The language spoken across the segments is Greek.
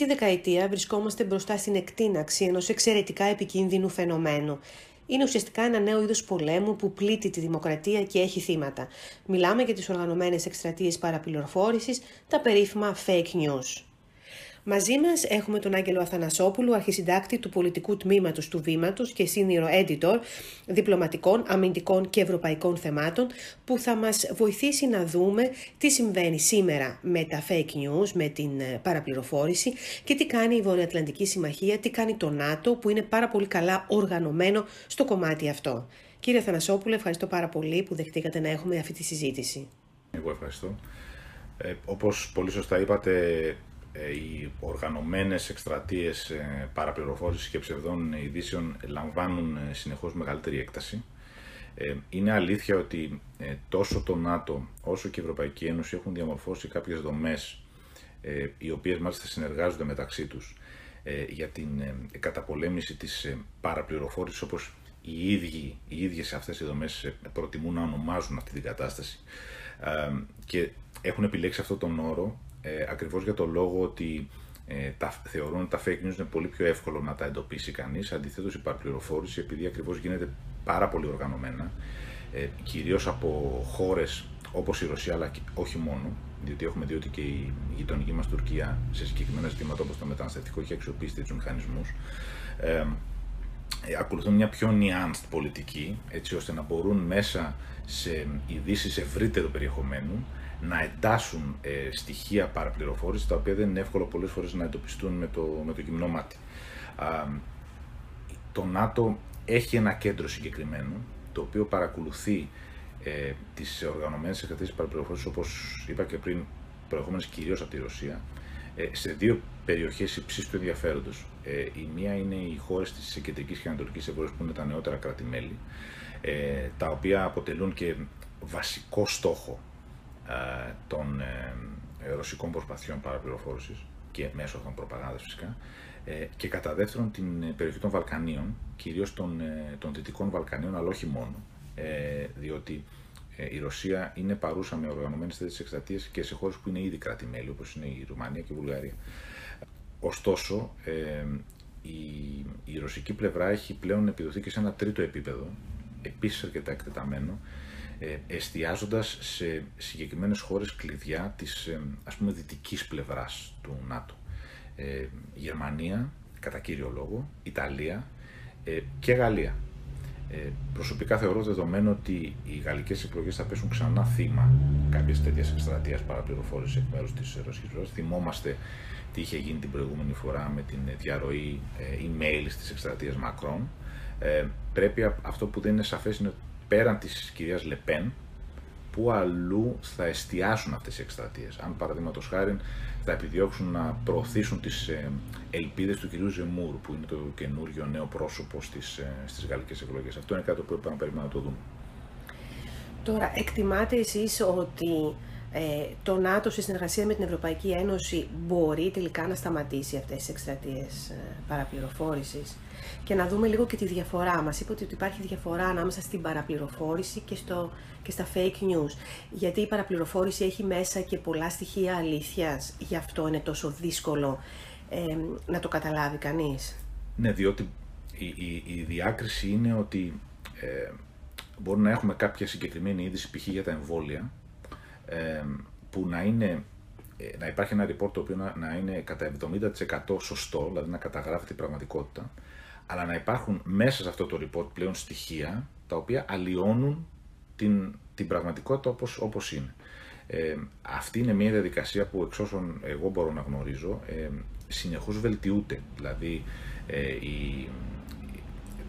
Αυτή τη δεκαετία βρισκόμαστε μπροστά στην εκτείναξη ενός εξαιρετικά επικίνδυνου φαινομένου. Είναι ουσιαστικά ένα νέο είδος πολέμου που πλήττει τη δημοκρατία και έχει θύματα. Μιλάμε για τις οργανωμένες εκστρατείες παραπληροφόρησης, τα περίφημα fake news. Μαζί μας έχουμε τον Άγγελο Αθανασόπουλο, αρχισυντάκτη του πολιτικού τμήματος του Βήματος και senior editor διπλωματικών, αμυντικών και ευρωπαϊκών θεμάτων, που θα μας βοηθήσει να δούμε τι συμβαίνει σήμερα με τα fake news, με την ε, παραπληροφόρηση και τι κάνει η Βορειοατλαντική Συμμαχία, τι κάνει το ΝΑΤΟ, που είναι πάρα πολύ καλά οργανωμένο στο κομμάτι αυτό. Κύριε Αθανασόπουλο, ευχαριστώ πάρα πολύ που δεχτήκατε να έχουμε αυτή τη συζήτηση. Εγώ ευχαριστώ. Ε, όπως πολύ σωστά είπατε, ε, οι οργανωμένες εκστρατείες ε, παραπληροφόρησης και ψευδών ειδήσεων λαμβάνουν ε, συνεχώς μεγαλύτερη έκταση. Είναι αλήθεια ότι τόσο το ΝΑΤΟ όσο και η Ευρωπαϊκή Ένωση έχουν διαμορφώσει κάποιες δομές οι οποίες μάλιστα συνεργάζονται μεταξύ τους για την καταπολέμηση της παραπληροφόρησης όπως οι ίδιοι, οι ίδιες αυτές οι δομές προτιμούν να ονομάζουν αυτή την κατάσταση και έχουν επιλέξει αυτόν τον όρο ε, ακριβώς για το λόγο ότι ε, τα, θεωρούν ότι τα fake news είναι πολύ πιο εύκολο να τα εντοπίσει κανείς, αντιθέτως η παραπληροφόρηση επειδή ακριβώς γίνεται πάρα πολύ οργανωμένα, ε, κυρίως από χώρες όπως η Ρωσία, αλλά όχι μόνο, διότι έχουμε δει ότι και η γειτονική μας Τουρκία σε συγκεκριμένα ζητήματα όπως το μεταναστευτικό έχει αξιοποιήσει τέτοιους μηχανισμούς, ε, ε, ακολουθούν μια πιο nuanced πολιτική, έτσι ώστε να μπορούν μέσα σε ειδήσεις ευρύτερου περιεχομένου να εντάσσουν ε, στοιχεία παραπληροφόρησης τα οποία δεν είναι εύκολο πολλές φορές να εντοπιστούν με το, με το γυμνό μάτι. Α, το ΝΑΤΟ έχει ένα κέντρο συγκεκριμένο το οποίο παρακολουθεί ε, τις οργανωμένες εκκρατήσει παραπληροφόρησης όπως είπα και πριν, προερχόμενες κυρίως από τη Ρωσία, ε, σε δύο περιοχές υψίστου ενδιαφέροντος. Ε, η μία είναι οι χώρες της Κεντρικής και Ανατολικής Ευρώπης που είναι τα νεότερα κράτη-μέλη, ε, τα οποία αποτελούν και βασικό στόχο ε, των ε, ε, ρωσικών προσπαθειών παραπληροφόρησης και μέσω των προπαγάνδας φυσικά και κατά δεύτερον την περιοχή των Βαλκανίων, κυρίως των, των Δυτικών Βαλκανίων, αλλά όχι μόνο, διότι η Ρωσία είναι παρούσα με οργανωμένες τέτοιες εκστρατείες και σε χώρες που είναι ήδη κράτη-μέλη, όπως είναι η Ρουμανία και η Βουλγαρία. Ωστόσο, η, η ρωσική πλευρά έχει πλέον επιδοθεί και σε ένα τρίτο επίπεδο, επίσης αρκετά εκτεταμένο, ε, εστιάζοντας σε συγκεκριμένες χώρες κλειδιά της ε, ας πούμε δυτικής πλευράς του ΝΑΤΟ. Ε, Γερμανία, κατά κύριο λόγο, Ιταλία ε, και Γαλλία. Ε, προσωπικά θεωρώ δεδομένο ότι οι γαλλικές εκλογές θα πέσουν ξανά θύμα κάποια τέτοια εκστρατεία παραπληροφόρησης εκ μέρους της Ρωσικής πλευράς. Θυμόμαστε τι είχε γίνει την προηγούμενη φορά με την διαρροή email τη εκστρατεία Μακρόν. Ε, πρέπει αυτό που δεν είναι σαφές είναι πέραν της κυρίας Λεπέν, που αλλού θα εστιάσουν αυτές οι εκστρατείες. Αν παραδείγματος χάρη θα επιδιώξουν να προωθήσουν τις ε, ελπίδες του κυρίου Ζεμούρ, που είναι το καινούριο νέο πρόσωπο στις, ε, στις γαλλικές εκλογές. Αυτό είναι κάτι που πρέπει να περιμένουμε να το δούμε. Τώρα, εκτιμάτε εσείς ότι ε, το ΝΑΤΟ σε συνεργασία με την Ευρωπαϊκή Ένωση μπορεί τελικά να σταματήσει αυτές τις εκστρατείες ε, παραπληροφόρησης; Και να δούμε λίγο και τη διαφορά. Μας είπε ότι υπάρχει διαφορά ανάμεσα στην παραπληροφόρηση και, στο, και στα fake news. Γιατί η παραπληροφόρηση έχει μέσα και πολλά στοιχεία αλήθειας, γι' αυτό είναι τόσο δύσκολο ε, να το καταλάβει κανείς. Ναι, διότι η, η, η διάκριση είναι ότι ε, μπορεί να έχουμε κάποια συγκεκριμένη είδηση π.χ. για τα εμβόλια, ε, που να είναι ε, να υπάρχει ένα report το οποίο να, να είναι κατά 70% σωστό, δηλαδή να καταγράφει την πραγματικότητα, αλλά να υπάρχουν μέσα σε αυτό το report πλέον στοιχεία τα οποία αλλοιώνουν την, την πραγματικότητα όπως, όπως είναι. Ε, αυτή είναι μια διαδικασία που εξ όσων εγώ μπορώ να γνωρίζω ε, συνεχώς βελτιούται. Δηλαδή ε, η,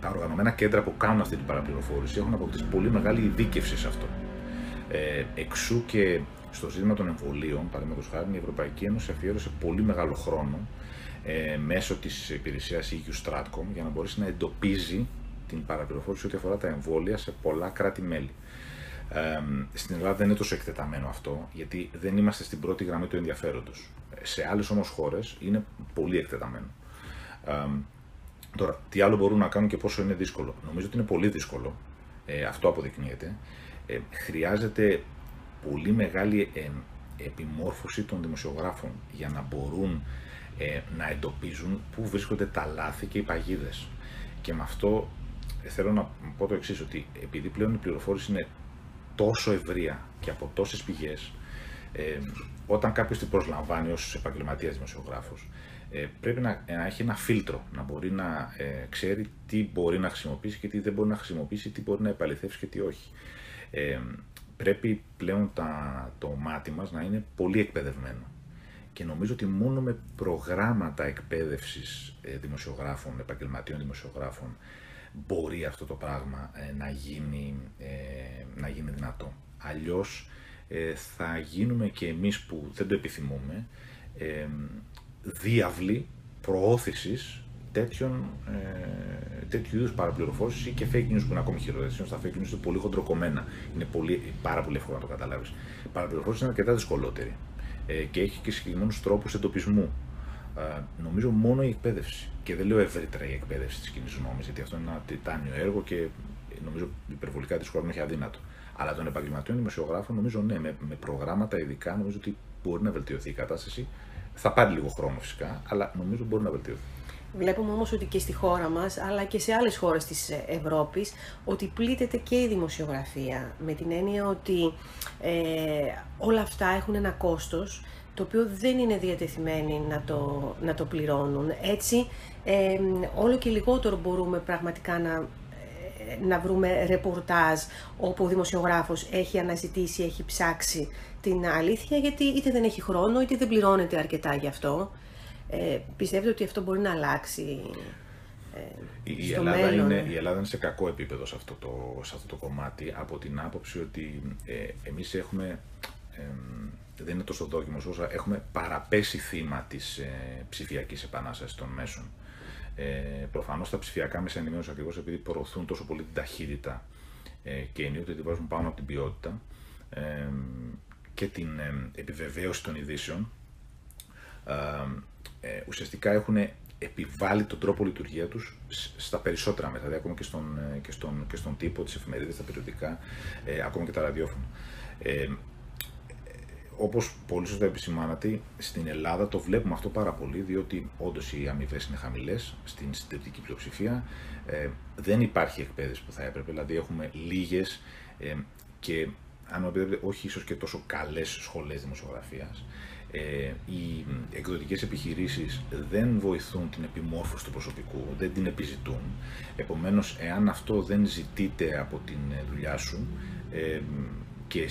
τα οργανωμένα κέντρα που κάνουν αυτή την παραπληροφόρηση έχουν αποκτήσει πολύ μεγάλη ειδίκευση σε αυτό. Ε, εξού και στο ζήτημα των εμβολίων, παραδείγματος χάρη, η Ευρωπαϊκή Ένωση αφιέρωσε πολύ μεγάλο χρόνο ε, μέσω της υπηρεσίας EU Stratcom για να μπορέσει να εντοπίζει την παραπληροφόρηση ό,τι αφορά τα εμβόλια σε πολλά κράτη-μέλη. Ε, στην Ελλάδα δεν είναι τόσο εκτεταμένο αυτό, γιατί δεν είμαστε στην πρώτη γραμμή του ενδιαφέροντος. Σε άλλες όμως χώρες είναι πολύ εκτεταμένο. Ε, τώρα, τι άλλο μπορούν να κάνουν και πόσο είναι δύσκολο. Νομίζω ότι είναι πολύ δύσκολο. Ε, αυτό αποδεικνύεται. Ε, χρειάζεται πολύ μεγάλη επιμόρφωση των δημοσιογράφων για να μπορούν ε, να εντοπίζουν πού βρίσκονται τα λάθη και οι παγίδες. Και με αυτό θέλω να πω το εξής ότι επειδή πλέον η πληροφόρηση είναι τόσο ευρεία και από τόσες πηγές, ε, όταν κάποιος την προσλαμβάνει ως επαγγελματίας δημοσιογράφος, ε, πρέπει να, να, έχει ένα φίλτρο, να μπορεί να ε, ξέρει τι μπορεί να χρησιμοποιήσει και τι δεν μπορεί να χρησιμοποιήσει, τι μπορεί να επαληθεύσει και τι όχι. Ε, πρέπει πλέον τα, το μάτι μας να είναι πολύ εκπαιδευμένο. Και νομίζω ότι μόνο με προγράμματα εκπαίδευσης ε, δημοσιογράφων, επαγγελματίων δημοσιογράφων, μπορεί αυτό το πράγμα ε, να, γίνει, ε, να γίνει δυνατό. Αλλιώς θα γίνουμε και εμείς που δεν το επιθυμούμε διάβλη προώθησης τέτοιων, ε, τέτοιου είδους παραπληροφόρησης και fake news που είναι ακόμη χειρότερα. Στα fake news είναι πολύ χοντροκομμένα. Είναι πολύ, πάρα πολύ εύκολο να το καταλάβεις. Η παραπληροφόρηση είναι αρκετά δυσκολότερη ε, και έχει και συγκεκριμένους τρόπους εντοπισμού. Ε, νομίζω μόνο η εκπαίδευση. Και δεν λέω ευρύτερα η εκπαίδευση της κοινής νόμη, γιατί αυτό είναι ένα τιτάνιο έργο και νομίζω υπερβολικά δύσκολο να έχει αδύνατο. Αλλά των επαγγελματιών δημοσιογράφων νομίζω ναι, με, με προγράμματα ειδικά νομίζω ότι μπορεί να βελτιωθεί η κατάσταση. Θα πάρει λίγο χρόνο φυσικά, αλλά νομίζω μπορεί να βελτιωθεί. Βλέπουμε όμως ότι και στη χώρα μας, αλλά και σε άλλες χώρες της Ευρώπης, ότι πλήττεται και η δημοσιογραφία. Με την έννοια ότι ε, όλα αυτά έχουν ένα κόστος, το οποίο δεν είναι διατεθειμένοι να το, να το πληρώνουν. Έτσι, ε, όλο και λιγότερο μπορούμε πραγματικά να ε, να βρούμε ρεπορτάζ όπου ο δημοσιογράφος έχει αναζητήσει, έχει ψάξει την αλήθεια γιατί είτε δεν έχει χρόνο είτε δεν πληρώνεται αρκετά γι' αυτό. Ε, πιστεύετε ότι αυτό μπορεί να αλλάξει ε, η, στο Ελλάδα μέλλον. Είναι, η Ελλάδα είναι σε κακό επίπεδο σε αυτό το, σε αυτό το κομμάτι από την άποψη ότι ε, εμείς έχουμε, ε, δεν είναι τόσο δόκιμος όσο έχουμε παραπέσει θύμα της ε, ψηφιακής επανάστασης των μέσων. Ε, προφανώς τα ψηφιακά μέσα ενημέρωσης ακριβώς επειδή προωθούν τόσο πολύ την ταχύτητα ε, και ενίοτε τη βάζουν πάνω από την ποιότητα ε, και την ε, επιβεβαίωση των ειδήσεων, ε, ουσιαστικά έχουν επιβάλει τον τρόπο λειτουργία τους στα περισσότερα μέσα, δηλαδή ακόμα και στον, ε, και στον, και στον τύπο, τις εφημερίδες, τα περιοδικά, ε, ακόμα και τα ραδιόφωνα. Ε, όπως πολύ σωστά επισημάνατε, στην Ελλάδα το βλέπουμε αυτό πάρα πολύ, διότι όντως οι αμοιβέ είναι χαμηλές στην συντριπτική πλειοψηφία. Ε, δεν υπάρχει εκπαίδευση που θα έπρεπε, δηλαδή έχουμε λίγες ε, και αν μου όχι ίσως και τόσο καλές σχολές δημοσιογραφίας ε, οι εκδοτικές επιχειρήσεις δεν βοηθούν την επιμόρφωση του προσωπικού, δεν την επιζητούν. Επομένως, εάν αυτό δεν ζητείται από την ε, δουλειά σου ε, και,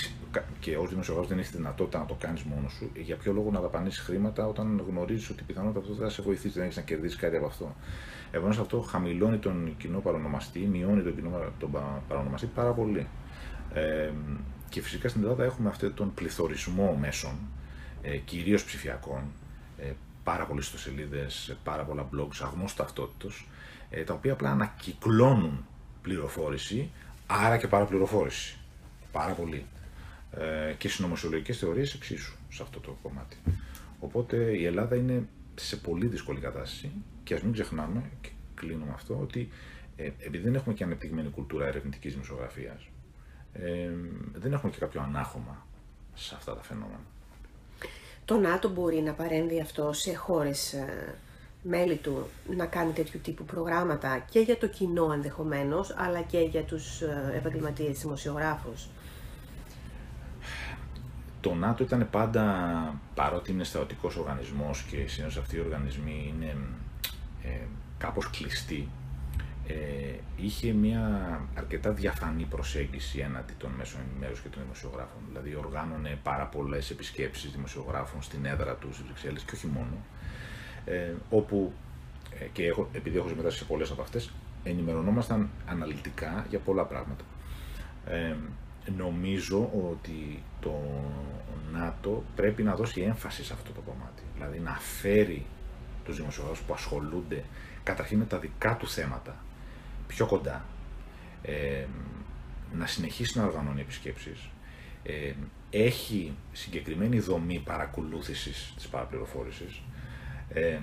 και ως δημοσιογράφος δεν έχει δυνατότητα να το κάνεις μόνος σου, για ποιο λόγο να δαπανίσεις χρήματα όταν γνωρίζεις ότι πιθανότατα αυτό δεν θα σε βοηθήσει, δεν έχεις να κερδίσεις κάτι από αυτό. Επομένως, αυτό χαμηλώνει τον κοινό παρονομαστή, μειώνει τον κοινό τον παρονομαστή πάρα πολύ. Ε, και φυσικά στην Ελλάδα έχουμε αυτόν τον πληθωρισμό μέσων, ε, κυρίως ψηφιακών, ε, πάρα πολλές ιστοσελίδες, πάρα πολλά blogs, αγνώστου ταυτότητος, ε, τα οποία απλά ανακυκλώνουν πληροφόρηση, άρα και παραπληροφόρηση. Πάρα πολύ. Ε, και συνωμοσιολογικές θεωρίες εξίσου σε αυτό το κομμάτι. Οπότε η Ελλάδα είναι σε πολύ δύσκολη κατάσταση και ας μην ξεχνάμε, και κλείνουμε αυτό, ότι ε, επειδή δεν έχουμε και ανεπτυγμένη κουλτούρα ερευνητικής δημοσιογραφίας, ε, δεν έχουμε και κάποιο ανάχωμα σε αυτά τα φαινόμενα το ΝΑΤΟ μπορεί να παρέμβει αυτό σε χώρες ε, μέλη του να κάνει τέτοιου τύπου προγράμματα και για το κοινό ενδεχομένως, αλλά και για τους ε, επαγγελματίες δημοσιογράφους. Το ΝΑΤΟ ήταν πάντα, παρότι είναι στρατιωτικός οργανισμός και συνήθως αυτοί οι οργανισμοί είναι ε, κάπως κλειστοί, ε, είχε μια αρκετά διαφανή προσέγγιση έναντι των μέσων ενημέρωσης και των δημοσιογράφων. Δηλαδή, οργάνωνε πάρα πολλές επισκέψεις δημοσιογράφων στην έδρα τους στις Βρυξέλλες και όχι μόνο. Ε, όπου ε, και έχω, επειδή έχω συμμετάσχει σε πολλές από αυτές, ενημερωνόμασταν αναλυτικά για πολλά πράγματα. Ε, νομίζω ότι το ΝΑΤΟ πρέπει να δώσει έμφαση σε αυτό το κομμάτι. Δηλαδή να φέρει τους δημοσιογράφους που ασχολούνται καταρχήν με τα δικά του θέματα πιο κοντά, ε, να συνεχίσει να οργανώνει επισκέψεις, ε, έχει συγκεκριμένη δομή παρακολούθησης της παραπληροφόρησης, ε,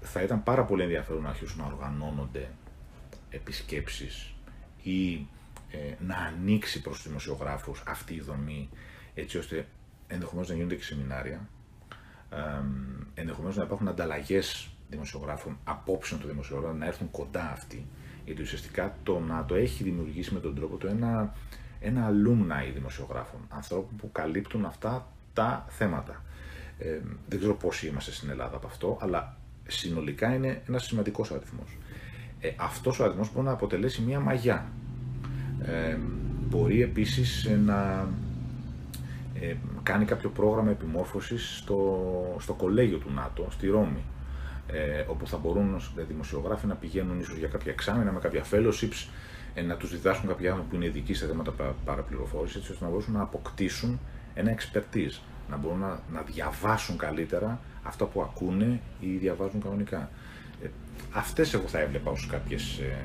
θα ήταν πάρα πολύ ενδιαφέρον να αρχίσουν να οργανώνονται επισκέψεις ή ε, να ανοίξει προς τους δημοσιογράφους αυτή η δομή έτσι ώστε ενδεχομένως να γίνονται και σεμινάρια, ε, ενδεχομένως να υπάρχουν ανταλλαγές δημοσιογράφων, απόψεων των δημοσιογράφων, να έρθουν κοντά αυτοί, γιατί ουσιαστικά το να το έχει δημιουργήσει με τον τρόπο του ένα, ένα alumni δημοσιογράφων, ανθρώπων που καλύπτουν αυτά τα θέματα. Ε, δεν ξέρω πόσοι είμαστε στην Ελλάδα από αυτό, αλλά συνολικά είναι ένας σημαντικός αριθμός. Ε, Αυτός ο αριθμός μπορεί να αποτελέσει μια μαγιά. Ε, μπορεί επίσης να ε, κάνει κάποιο πρόγραμμα επιμόρφωσης στο, στο κολέγιο του ΝΑΤΟ, στη Ρώμη, ε, όπου θα μπορούν οι δημοσιογράφοι να πηγαίνουν ίσως για κάποια εξάμεινα, με κάποια fellowships, ε, να τους διδάσκουν κάποια άνθρωποι που είναι ειδικοί σε θέματα παραπληροφόρησης, έτσι ώστε να μπορούν να αποκτήσουν ένα expertise, να μπορούν να, να διαβάσουν καλύτερα αυτά που ακούνε ή διαβάζουν κανονικά. Ε, αυτές εγώ θα έβλεπα ως κάποιες ε,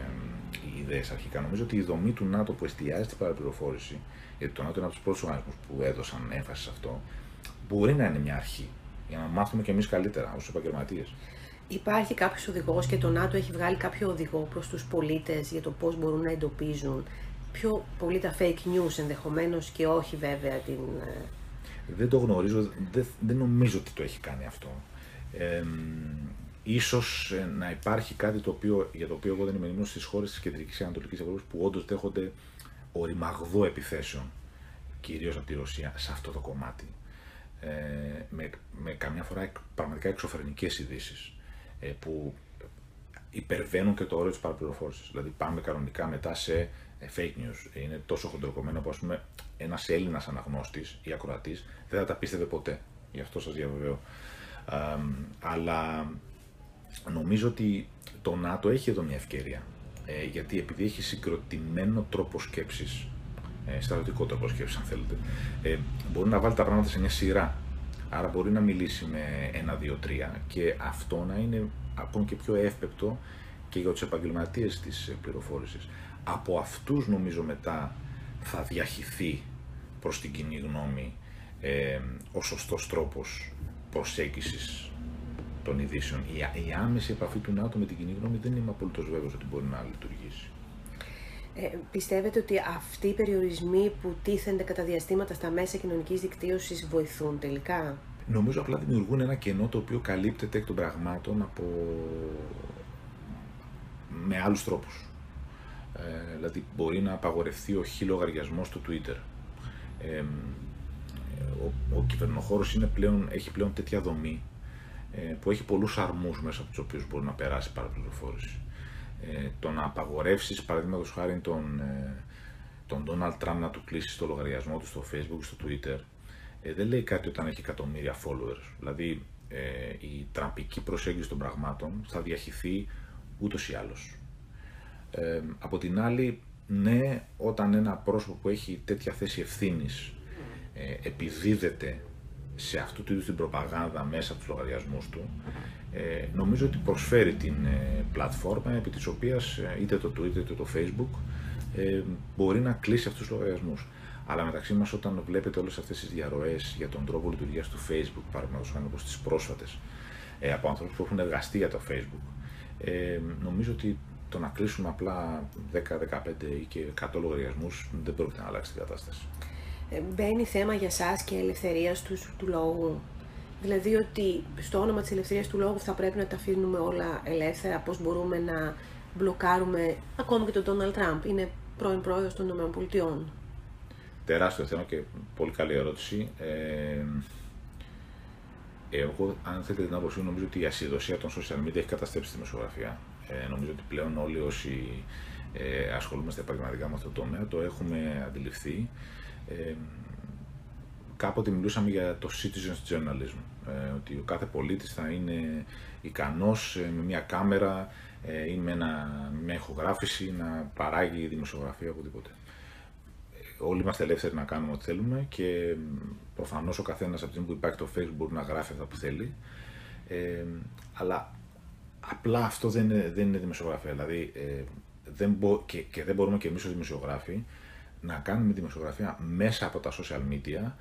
ιδέες αρχικά. Νομίζω ότι η δομή του ΝΑΤΟ που εστιάζει στην παραπληροφόρηση, γιατί το ΝΑΤΟ είναι από τους πρώτους οργανισμούς που έδωσαν έμφαση σε αυτό, μπορεί να είναι μια αρχή για να μάθουμε κι εμείς καλύτερα ως επαγγελματίες. Υπάρχει κάποιος οδηγός και το ΝΑΤΟ έχει βγάλει κάποιο οδηγό προς τους πολίτες για το πώς μπορούν να εντοπίζουν πιο πολύ τα fake news ενδεχομένως και όχι βέβαια την. Ε, δεν το γνωρίζω, δεν, δεν νομίζω ότι το έχει κάνει αυτό. Ε, ίσως να υπάρχει κάτι το οποίο, για το οποίο εγώ δεν είμαι ενήμερος στις χώρες της Κεντρικής και Ανατολικής Ευρώπης που όντως δέχονται οριμαγδό επιθέσεων, κυρίως από τη Ρωσία, σε αυτό το κομμάτι. Ε, με, με καμιά φορά πραγματικά εξωφρενικές ειδήσεις ε, που υπερβαίνουν και το όριο της παραπληροφόρησης. Δηλαδή πάμε κανονικά μετά σε ε, fake news. Είναι τόσο χοντροκομμένο που ας πούμε ένας Έλληνας αναγνώστης ή ακροατής δεν θα τα πίστευε ποτέ. Γι' αυτό σας διαβεβαιώ. αλλά νομίζω ότι το ΝΑΤΟ έχει εδώ μια ευκαιρία. Ε, γιατί επειδή έχει συγκροτημένο τρόπο σκέψης, ε, στρατιωτικό τρόπο σκέψης αν θέλετε, ε, μπορεί να βάλει τα πράγματα σε μια σειρά. Άρα μπορεί να μιλήσει με ένα, δύο, τρία και αυτό να είναι ακόμα και πιο εύπεπτο και για τους επαγγελματίες της πληροφόρησης. Από αυτούς νομίζω μετά θα διαχυθεί προς την κοινή γνώμη ε, ο σωστός τρόπος προσέγγισης των ειδήσεων. Η, η άμεση επαφή του ΝΑΤΟ με την κοινή γνώμη δεν είμαι απολύτως βέβαιος ότι μπορεί να λειτουργήσει. Ε, πιστεύετε ότι αυτοί οι περιορισμοί που τίθενται κατά διαστήματα στα μέσα κοινωνικής δικτύωσης βοηθούν τελικά; Νομίζω απλά δημιουργούν ένα κενό το οποίο καλύπτεται εκ των πραγμάτων από... με άλλους τρόπους. Ε, δηλαδή μπορεί να απαγορευτεί ο χιλογαριασμός του Twitter. Ε, ο, ο κυβερνοχώρος είναι πλέον, έχει πλέον τέτοια δομή ε, που έχει πολλούς αρμούς μέσα από τους οποίους μπορεί να περάσει παραπληροφόρηση. Ε, το να απαγορεύσεις, παραδείγματος χάρη, τον, ε, τον Donald Trump να του κλείσει το λογαριασμό του στο Facebook, στο Twitter, ε, δεν λέει κάτι όταν έχει εκατομμύρια followers. Δηλαδή, ε, η τραμπική προσέγγιση των πραγμάτων θα διαχυθεί ούτως ή άλλως. Ε, από την άλλη, ναι, όταν ένα πρόσωπο που έχει τέτοια θέση ευθύνης ε, επιδίδεται σε αυτού του είδους την προπαγάνδα μέσα από τους λογαριασμούς του, ε, νομίζω ότι προσφέρει την ε, πλατφόρμα επί της οποίας ε, είτε το Twitter είτε το Facebook ε, μπορεί να κλείσει αυτούς τους λογαριασμούς. Αλλά μεταξύ μας όταν βλέπετε όλες αυτές τις διαρροές για τον τρόπο λειτουργίας του Facebook, παραδείγματος χάρη όπως τις πρόσφατες, ε, από ανθρώπους που έχουν εργαστεί για το Facebook, ε, νομίζω ότι το να κλείσουμε απλά 10, 15 ή και 100 λογαριασμούς δεν πρόκειται να αλλάξει την κατάσταση. Ε, μπαίνει θέμα για σας και ελευθερίας τους, του λόγου; Δηλαδή ότι στο όνομα της ελευθερίας του λόγου θα πρέπει να τα αφήνουμε όλα ελεύθερα, πώς μπορούμε να μπλοκάρουμε ακόμα και τον Ντόναλτ Τραμπ. Είναι πρώην πρόεδρος των ΗΠΑ. Τεράστιο θέμα και πολύ καλή ερώτηση. Ε, εγώ, αν θέλετε την άποψή νομίζω ότι η ασυδοσία των social media έχει καταστρέψει τη δημοσιογραφία. Ε, νομίζω ότι πλέον όλοι όσοι ε, ασχολούμαστε επαγγελματικά με αυτό το τομέα το έχουμε αντιληφθεί. Ε, κάποτε μιλούσαμε για το citizen's journalism, ε, ότι ο κάθε πολίτης θα είναι ικανός ε, με μια κάμερα ε, ή με, ένα, μια ηχογράφηση να παράγει δημοσιογραφία οπουδήποτε. Όλοι είμαστε ελεύθεροι να κάνουμε ό,τι θέλουμε και προφανώς ο καθένας από την που υπάρχει το facebook μπορεί να γράφει αυτά που θέλει. Ε, αλλά απλά αυτό δεν είναι, δεν είναι δημοσιογραφία. Δηλαδή, ε, δεν μπο, και, και δεν μπορούμε και εμείς ως δημοσιογράφοι να κάνουμε δημοσιογραφία μέσα από τα social media,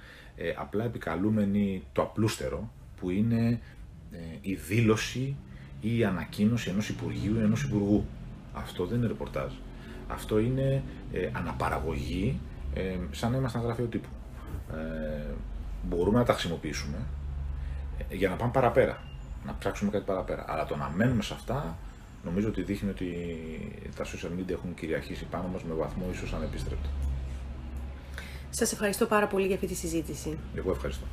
ε, απλά επικαλούμενοι το απλούστερο που είναι ε, η δήλωση ή η ανακοίνωση ενός Υπουργείου ή ενός Υπουργού. Αυτό δεν είναι ρεπορτάζ. Αυτό είναι ε, αναπαραγωγή σαν να ήμασταν γραφείο τύπου. Μπορούμε να τα χρησιμοποιήσουμε για να πάμε παραπέρα, να ψάξουμε κάτι παραπέρα. Αλλά το να μένουμε σε αυτά νομίζω ότι δείχνει ότι τα social media έχουν κυριαρχήσει πάνω μας με βαθμό ίσως ανεπίστρεπτο. Σας ευχαριστώ πάρα πολύ για αυτή τη συζήτηση. Εγώ ευχαριστώ.